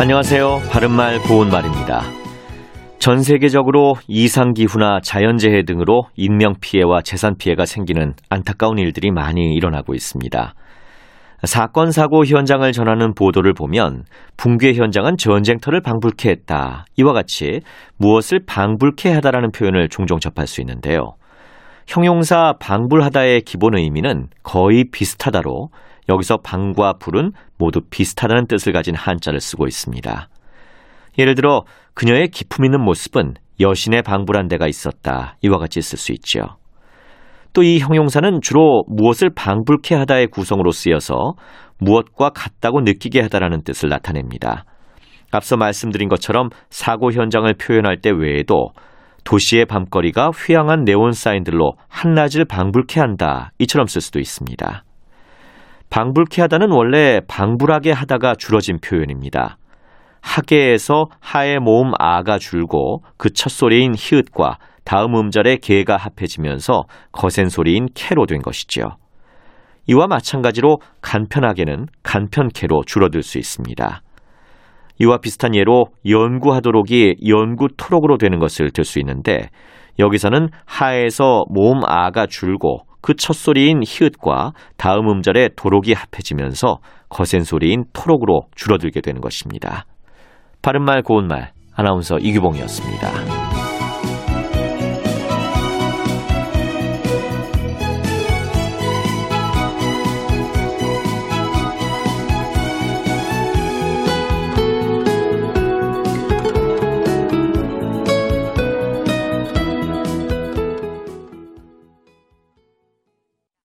안녕하세요. 바른말 고운말입니다. 전 세계적으로 이상기후나 자연재해 등으로 인명피해와 재산피해가 생기는 안타까운 일들이 많이 일어나고 있습니다. 사건, 사고 현장을 전하는 보도를 보면 붕괴 현장은 전쟁터를 방불케 했다. 이와 같이 무엇을 방불케 하다라는 표현을 종종 접할 수 있는데요. 형용사 방불하다의 기본 의미는 거의 비슷하다로 여기서 방과 불은 모두 비슷하다는 뜻을 가진 한자를 쓰고 있습니다. 예를 들어 그녀의 기품 있는 모습은 여신의 방불한 데가 있었다. 이와 같이 쓸 수 있죠. 또 이 형용사는 주로 무엇을 방불케 하다의 구성으로 쓰여서 무엇과 같다고 느끼게 하다라는 뜻을 나타냅니다. 앞서 말씀드린 것처럼 사고 현장을 표현할 때 외에도 도시의 밤거리가 휘황한 네온 사인들로 한낮을 방불케 한다. 이처럼 쓸 수도 있습니다. 방불케 하다는 원래 방불하게 하다가 줄어진 표현입니다. 하계에서 하의 모음 아가 줄고 그 첫 소리인 히읗과 다음 음절의 개가 합해지면서 거센 소리인 캐로 된 것이죠. 이와 마찬가지로 간편하게는 간편캐로 줄어들 수 있습니다. 이와 비슷한 예로 연구하도록이 연구토록으로 되는 것을 들 수 있는데 여기서는 하에서 모음 아가 줄고 그 첫 소리인 히읗과 다음 음절의 도록이 합해지면서 거센 소리인 토록으로 줄어들게 되는 것입니다. 바른말 고운말 아나운서 이규봉이었습니다.